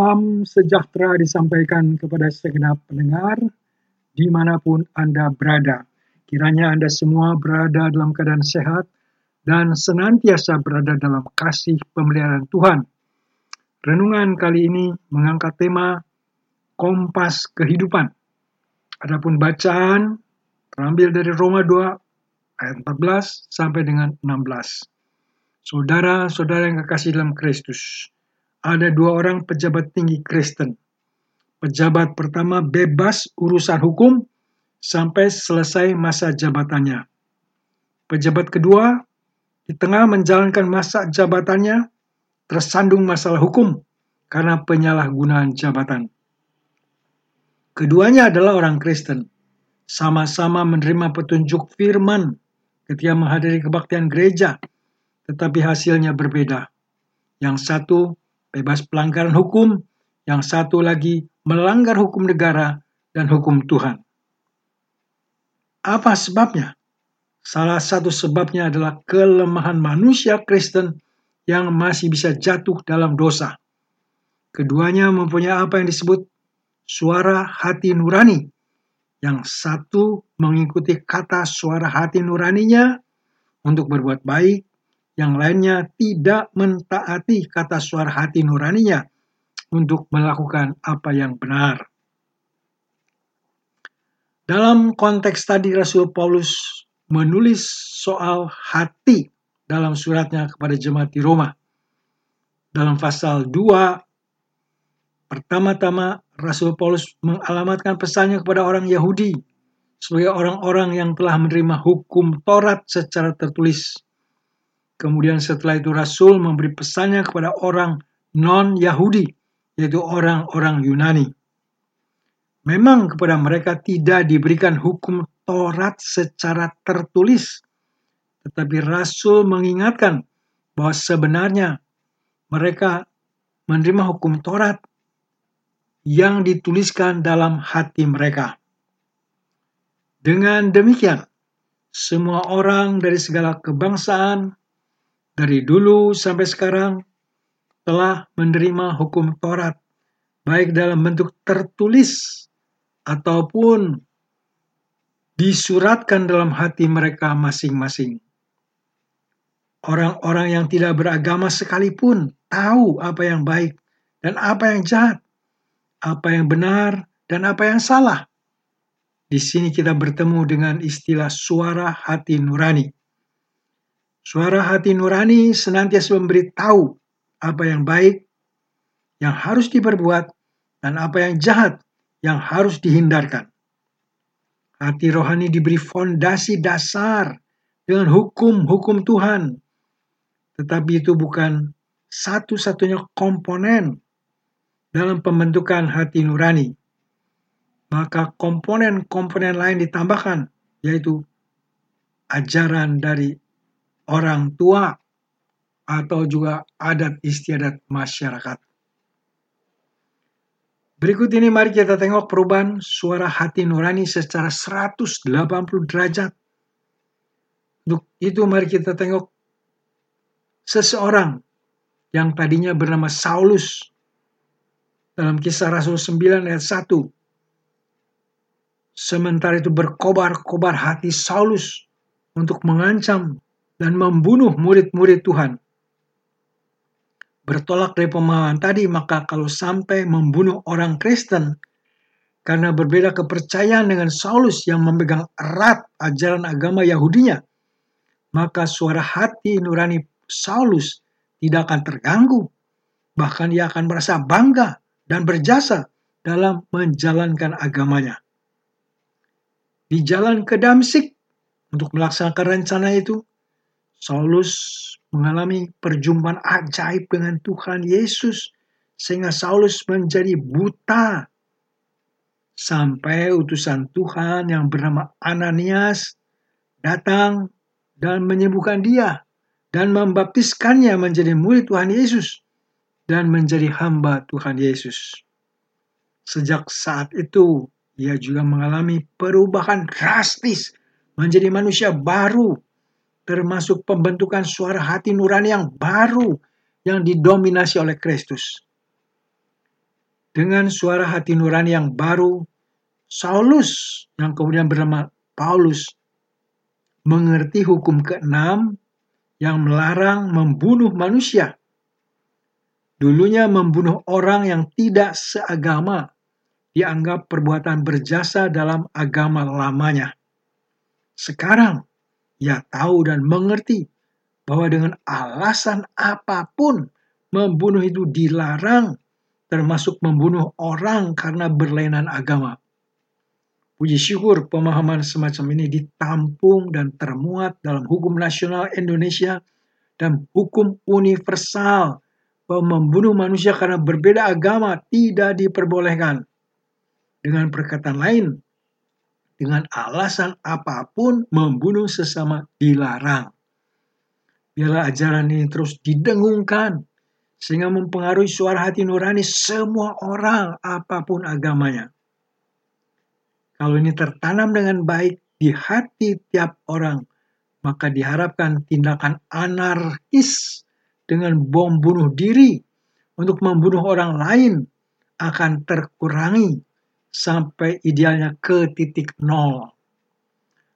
Salam sejahtera disampaikan kepada segenap pendengar di mana pun Anda berada. Kiranya Anda semua berada dalam keadaan sehat dan senantiasa berada dalam kasih pemeliharaan Tuhan. Renungan kali ini mengangkat tema Kompas Kehidupan. Adapun bacaan terambil dari Roma 2 ayat 14 sampai dengan 16. Saudara-saudara yang kekasih dalam Kristus, ada dua orang pejabat tinggi Kristen. Pejabat pertama bebas urusan hukum sampai selesai masa jabatannya. Pejabat kedua di tengah menjalankan masa jabatannya tersandung masalah hukum karena penyalahgunaan jabatan. Keduanya adalah orang Kristen, sama-sama menerima petunjuk firman ketika menghadiri kebaktian gereja, tetapi hasilnya berbeda. Yang satu bebas pelanggaran hukum, yang satu lagi melanggar hukum negara dan hukum Tuhan. Apa sebabnya? Salah satu sebabnya adalah kelemahan manusia Kristen yang masih bisa jatuh dalam dosa. Keduanya mempunyai apa yang disebut suara hati nurani. Yang satu mengikuti kata suara hati nuraninya untuk berbuat baik, yang lainnya tidak mentaati kata suara hati nuraninya untuk melakukan apa yang benar. Dalam konteks tadi Rasul Paulus menulis soal hati dalam suratnya kepada jemaat di Roma. Dalam pasal 2, pertama-tama Rasul Paulus mengalamatkan pesannya kepada orang Yahudi sebagai orang-orang yang telah menerima hukum Taurat secara tertulis Kemudian setelah itu Rasul memberi pesannya kepada orang non-Yahudi, yaitu orang-orang Yunani. Memang kepada mereka tidak diberikan hukum Taurat secara tertulis, tetapi Rasul mengingatkan bahwa sebenarnya mereka menerima hukum Taurat yang dituliskan dalam hati mereka. Dengan demikian, semua orang dari segala kebangsaan, dari dulu sampai sekarang telah menerima hukum Taurat, baik dalam bentuk tertulis ataupun disuratkan dalam hati mereka masing-masing. Orang-orang yang tidak beragama sekalipun tahu apa yang baik dan apa yang jahat, apa yang benar dan apa yang salah. Di sini kita bertemu dengan istilah suara hati nurani. Suara hati nurani senantiasa memberitahu apa yang baik, yang harus diperbuat, dan apa yang jahat, yang harus dihindarkan. Hati rohani diberi fondasi dasar dengan hukum-hukum Tuhan. Tetapi itu bukan satu-satunya komponen dalam pembentukan hati nurani. Maka komponen-komponen lain ditambahkan, yaitu ajaran dari orang tua atau juga adat istiadat masyarakat. Berikut ini mari kita tengok perubahan suara hati nurani secara 180 derajat. Untuk itu mari kita tengok seseorang yang tadinya bernama Saulus dalam kisah Rasul 9 ayat 1. Sementara itu berkobar-kobar hati Saulus untuk mengancam dan membunuh murid-murid Tuhan. Bertolak dari pemahaman tadi, maka kalau sampai membunuh orang Kristen karena berbeda kepercayaan dengan Saulus yang memegang erat ajaran agama Yahudinya, maka suara hati nurani Saulus tidak akan terganggu. Bahkan ia akan merasa bangga dan berjasa dalam menjalankan agamanya. Di jalan ke Damsik untuk melaksanakan rencana itu, Saulus mengalami perjumpaan ajaib dengan Tuhan Yesus sehingga Saulus menjadi buta sampai utusan Tuhan yang bernama Ananias datang dan menyembuhkan dia dan membaptiskannya menjadi murid Tuhan Yesus dan menjadi hamba Tuhan Yesus. Sejak saat itu, ia juga mengalami perubahan drastis menjadi manusia baru termasuk pembentukan suara hati nurani yang baru yang didominasi oleh Kristus. Dengan suara hati nurani yang baru, Saulus yang kemudian bernama Paulus mengerti hukum keenam yang melarang membunuh manusia. Dulunya membunuh orang yang tidak seagama dianggap perbuatan berjasa dalam agama lamanya. Sekarang ia tahu dan mengerti bahwa dengan alasan apa pun membunuh itu dilarang, termasuk membunuh orang karena berlainan agama. Puji syukur pemahaman semacam ini ditampung dan termuat dalam hukum nasional Indonesia dan hukum universal bahwa membunuh manusia karena berbeda agama tidak diperbolehkan. Dengan perkataan lain, dengan alasan apa pun membunuh sesama dilarang. Biarlah ajaran ini terus didengungkan sehingga mempengaruhi suara hati nurani semua orang apa pun agamanya. Kalau ini tertanam dengan baik di hati tiap orang, maka diharapkan tindakan anarkis dengan bom bunuh diri untuk membunuh orang lain akan terkurangi sampai idealnya ke titik nol.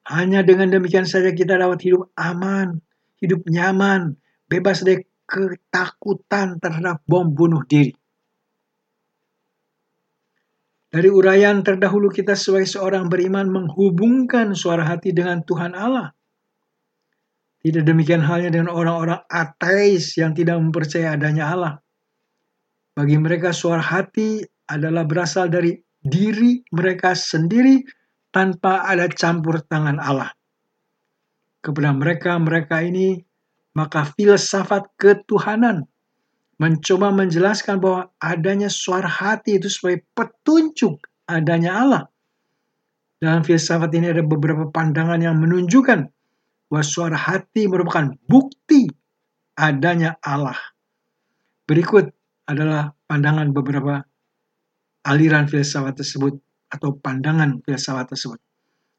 Hanya dengan demikian saja kita dapat hidup aman, hidup nyaman, bebas dari ketakutan terhadap bom bunuh diri. Dari uraian terdahulu kita sebagai seorang beriman menghubungkan suara hati dengan Tuhan Allah. Tidak demikian halnya dengan orang-orang ateis yang tidak mempercayai adanya Allah. Bagi mereka suara hati adalah berasal dari diri mereka sendiri tanpa ada campur tangan Allah. Kepada mereka, mereka ini maka filsafat ketuhanan mencoba menjelaskan bahwa adanya suara hati itu sebagai petunjuk adanya Allah. Dalam filsafat ini ada beberapa pandangan yang menunjukkan bahwa suara hati merupakan bukti adanya Allah. Berikut adalah pandangan beberapa aliran filsafat tersebut atau pandangan filsafat tersebut.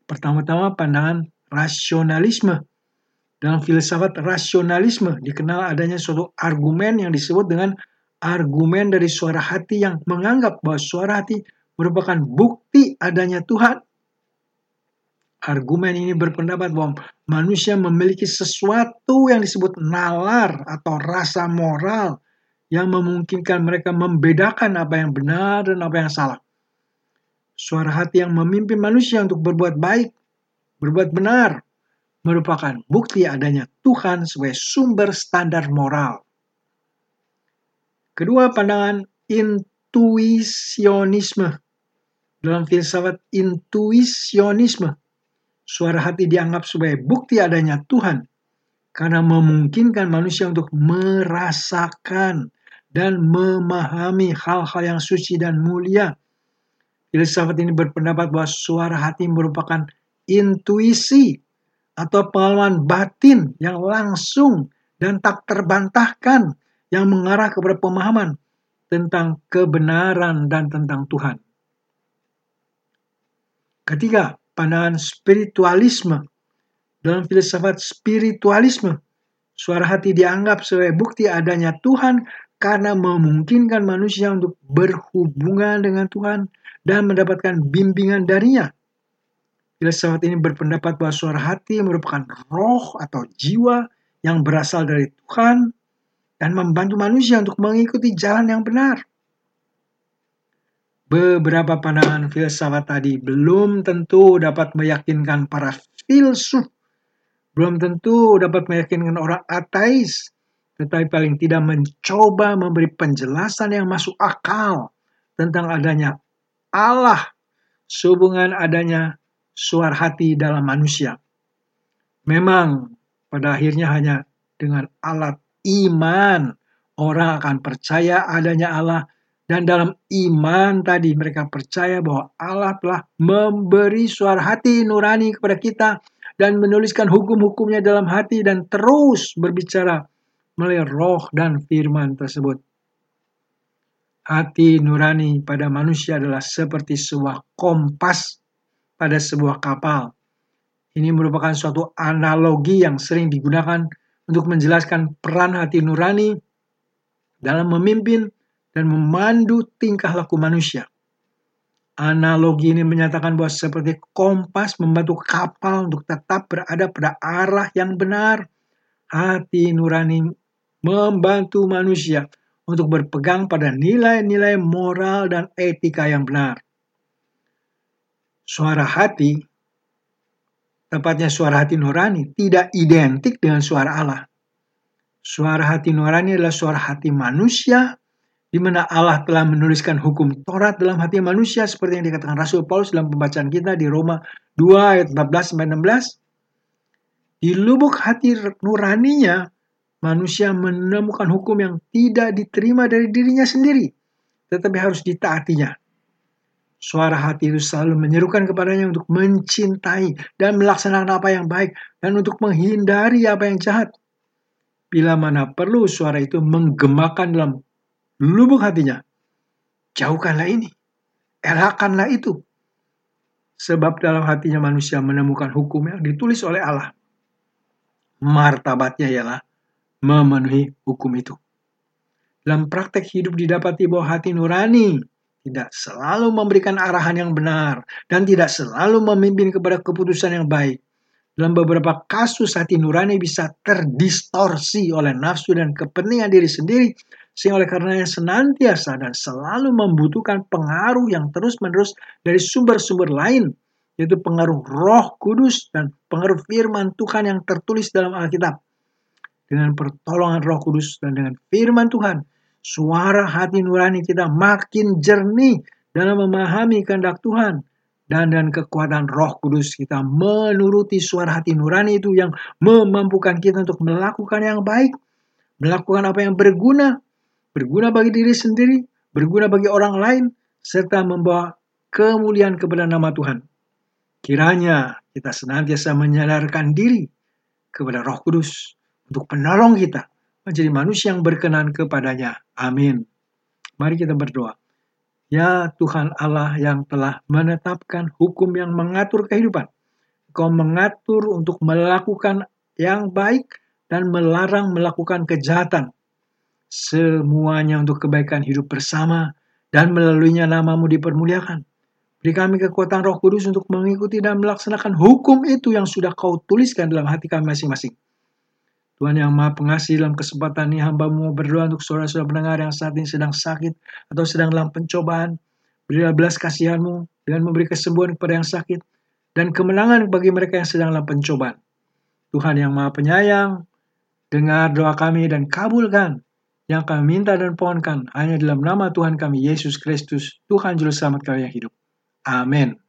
Pertama-tama pandangan rasionalisme. Dalam filsafat rasionalisme dikenal adanya suatu argumen yang disebut dengan argumen dari suara hati yang menganggap bahwa suara hati merupakan bukti adanya Tuhan. Argumen ini berpendapat bahwa manusia memiliki sesuatu yang disebut nalar atau rasa moral yang memungkinkan mereka membedakan apa yang benar dan apa yang salah. Suara hati yang memimpin manusia untuk berbuat baik, berbuat benar, merupakan bukti adanya Tuhan sebagai sumber standar moral. Kedua, pandangan intuisionisme. Dalam filsafat intuisionisme, suara hati dianggap sebagai bukti adanya Tuhan karena memungkinkan manusia untuk merasakan dan memahami hal-hal yang suci dan mulia. Filsafat ini berpendapat bahwa suara hati merupakan intuisi atau pengalaman batin yang langsung dan tak terbantahkan yang mengarah kepada pemahaman tentang kebenaran dan tentang Tuhan. Ketiga, pandangan spiritualisme. Dalam filsafat spiritualisme, suara hati dianggap sebagai bukti adanya Tuhan karena memungkinkan manusia untuk berhubungan dengan Tuhan dan mendapatkan bimbingan darinya. Filsafat ini berpendapat bahwa suara hati merupakan roh atau jiwa yang berasal dari Tuhan dan membantu manusia untuk mengikuti jalan yang benar. Beberapa pandangan filsafat tadi belum tentu dapat meyakinkan para filsuf, belum tentu dapat meyakinkan orang ateis, tetapi paling tidak mencoba memberi penjelasan yang masuk akal tentang adanya Allah sehubungan adanya suara hati dalam manusia. Memang pada akhirnya hanya dengan alat iman orang akan percaya adanya Allah dan dalam iman tadi mereka percaya bahwa Allah telah memberi suara hati nurani kepada kita dan menuliskan hukum-hukumnya dalam hati dan terus berbicara melalui roh dan firman tersebut. Hati nurani pada manusia adalah seperti sebuah kompas pada sebuah kapal. Ini merupakan suatu analogi yang sering digunakan untuk menjelaskan peran hati nurani dalam memimpin dan memandu tingkah laku manusia. Analogi ini menyatakan bahwa seperti kompas membantu kapal untuk tetap berada pada arah yang benar, hati nurani membantu manusia untuk berpegang pada nilai-nilai moral dan etika yang benar. Suara hati, tepatnya suara hati nurani, tidak identik dengan suara Allah. Suara hati nurani adalah suara hati manusia di mana Allah telah menuliskan hukum Taurat dalam hati manusia seperti yang dikatakan Rasul Paulus dalam pembacaan kita di Roma 2 ayat 14 sampai 16. Di lubuk hati nuraninya manusia menemukan hukum yang tidak diterima dari dirinya sendiri, tetapi harus ditaatinya. Suara hati itu selalu menyerukan kepadanya untuk mencintai dan melaksanakan apa yang baik dan untuk menghindari apa yang jahat. Bila mana perlu suara itu menggemakan dalam lubuk hatinya. Jauhkanlah ini, elakkanlah itu. Sebab dalam hatinya manusia menemukan hukum yang ditulis oleh Allah. Martabatnya ialah memenuhi hukum itu. Dalam praktek hidup didapati bahwa hati nurani tidak selalu memberikan arahan yang benar dan tidak selalu memimpin kepada keputusan yang baik. Dalam beberapa kasus hati nurani bisa terdistorsi oleh nafsu dan kepentingan diri sendiri sehingga oleh karenanya senantiasa dan selalu membutuhkan pengaruh yang terus-menerus dari sumber-sumber lain, yaitu pengaruh roh kudus dan pengaruh firman Tuhan yang tertulis dalam Alkitab. Dengan pertolongan roh kudus dan dengan firman Tuhan, suara hati nurani kita makin jernih dalam memahami kehendak Tuhan. Dan dengan kekuatan roh kudus kita menuruti suara hati nurani itu yang memampukan kita untuk melakukan yang baik, melakukan apa yang berguna, berguna bagi diri sendiri, berguna bagi orang lain, serta membawa kemuliaan kepada nama Tuhan. Kiranya kita senantiasa menyadarkan diri kepada Roh Kudus untuk penolong kita menjadi manusia yang berkenan kepadanya. Amin. Mari kita berdoa. Ya Tuhan Allah yang telah menetapkan hukum yang mengatur kehidupan. Kau mengatur untuk melakukan yang baik dan melarang melakukan kejahatan semuanya untuk kebaikan hidup bersama, dan melaluinya namamu dipermuliakan. Beri kami kekuatan roh kudus untuk mengikuti dan melaksanakan hukum itu yang sudah kau tuliskan dalam hati kami masing-masing. Tuhan yang maha pengasih dalam kesempatan ini hamba mau berdoa untuk saudara-saudara pendengar yang saat ini sedang sakit atau sedang dalam pencobaan. Berilah belas kasihanmu dengan memberi kesembuhan kepada yang sakit dan kemenangan bagi mereka yang sedang dalam pencobaan. Tuhan yang maha penyayang, dengar doa kami dan kabulkan yang kami minta dan pohonkan hanya dalam nama Tuhan kami Yesus Kristus, Tuhan Juru Selamat kami yang hidup. Amin.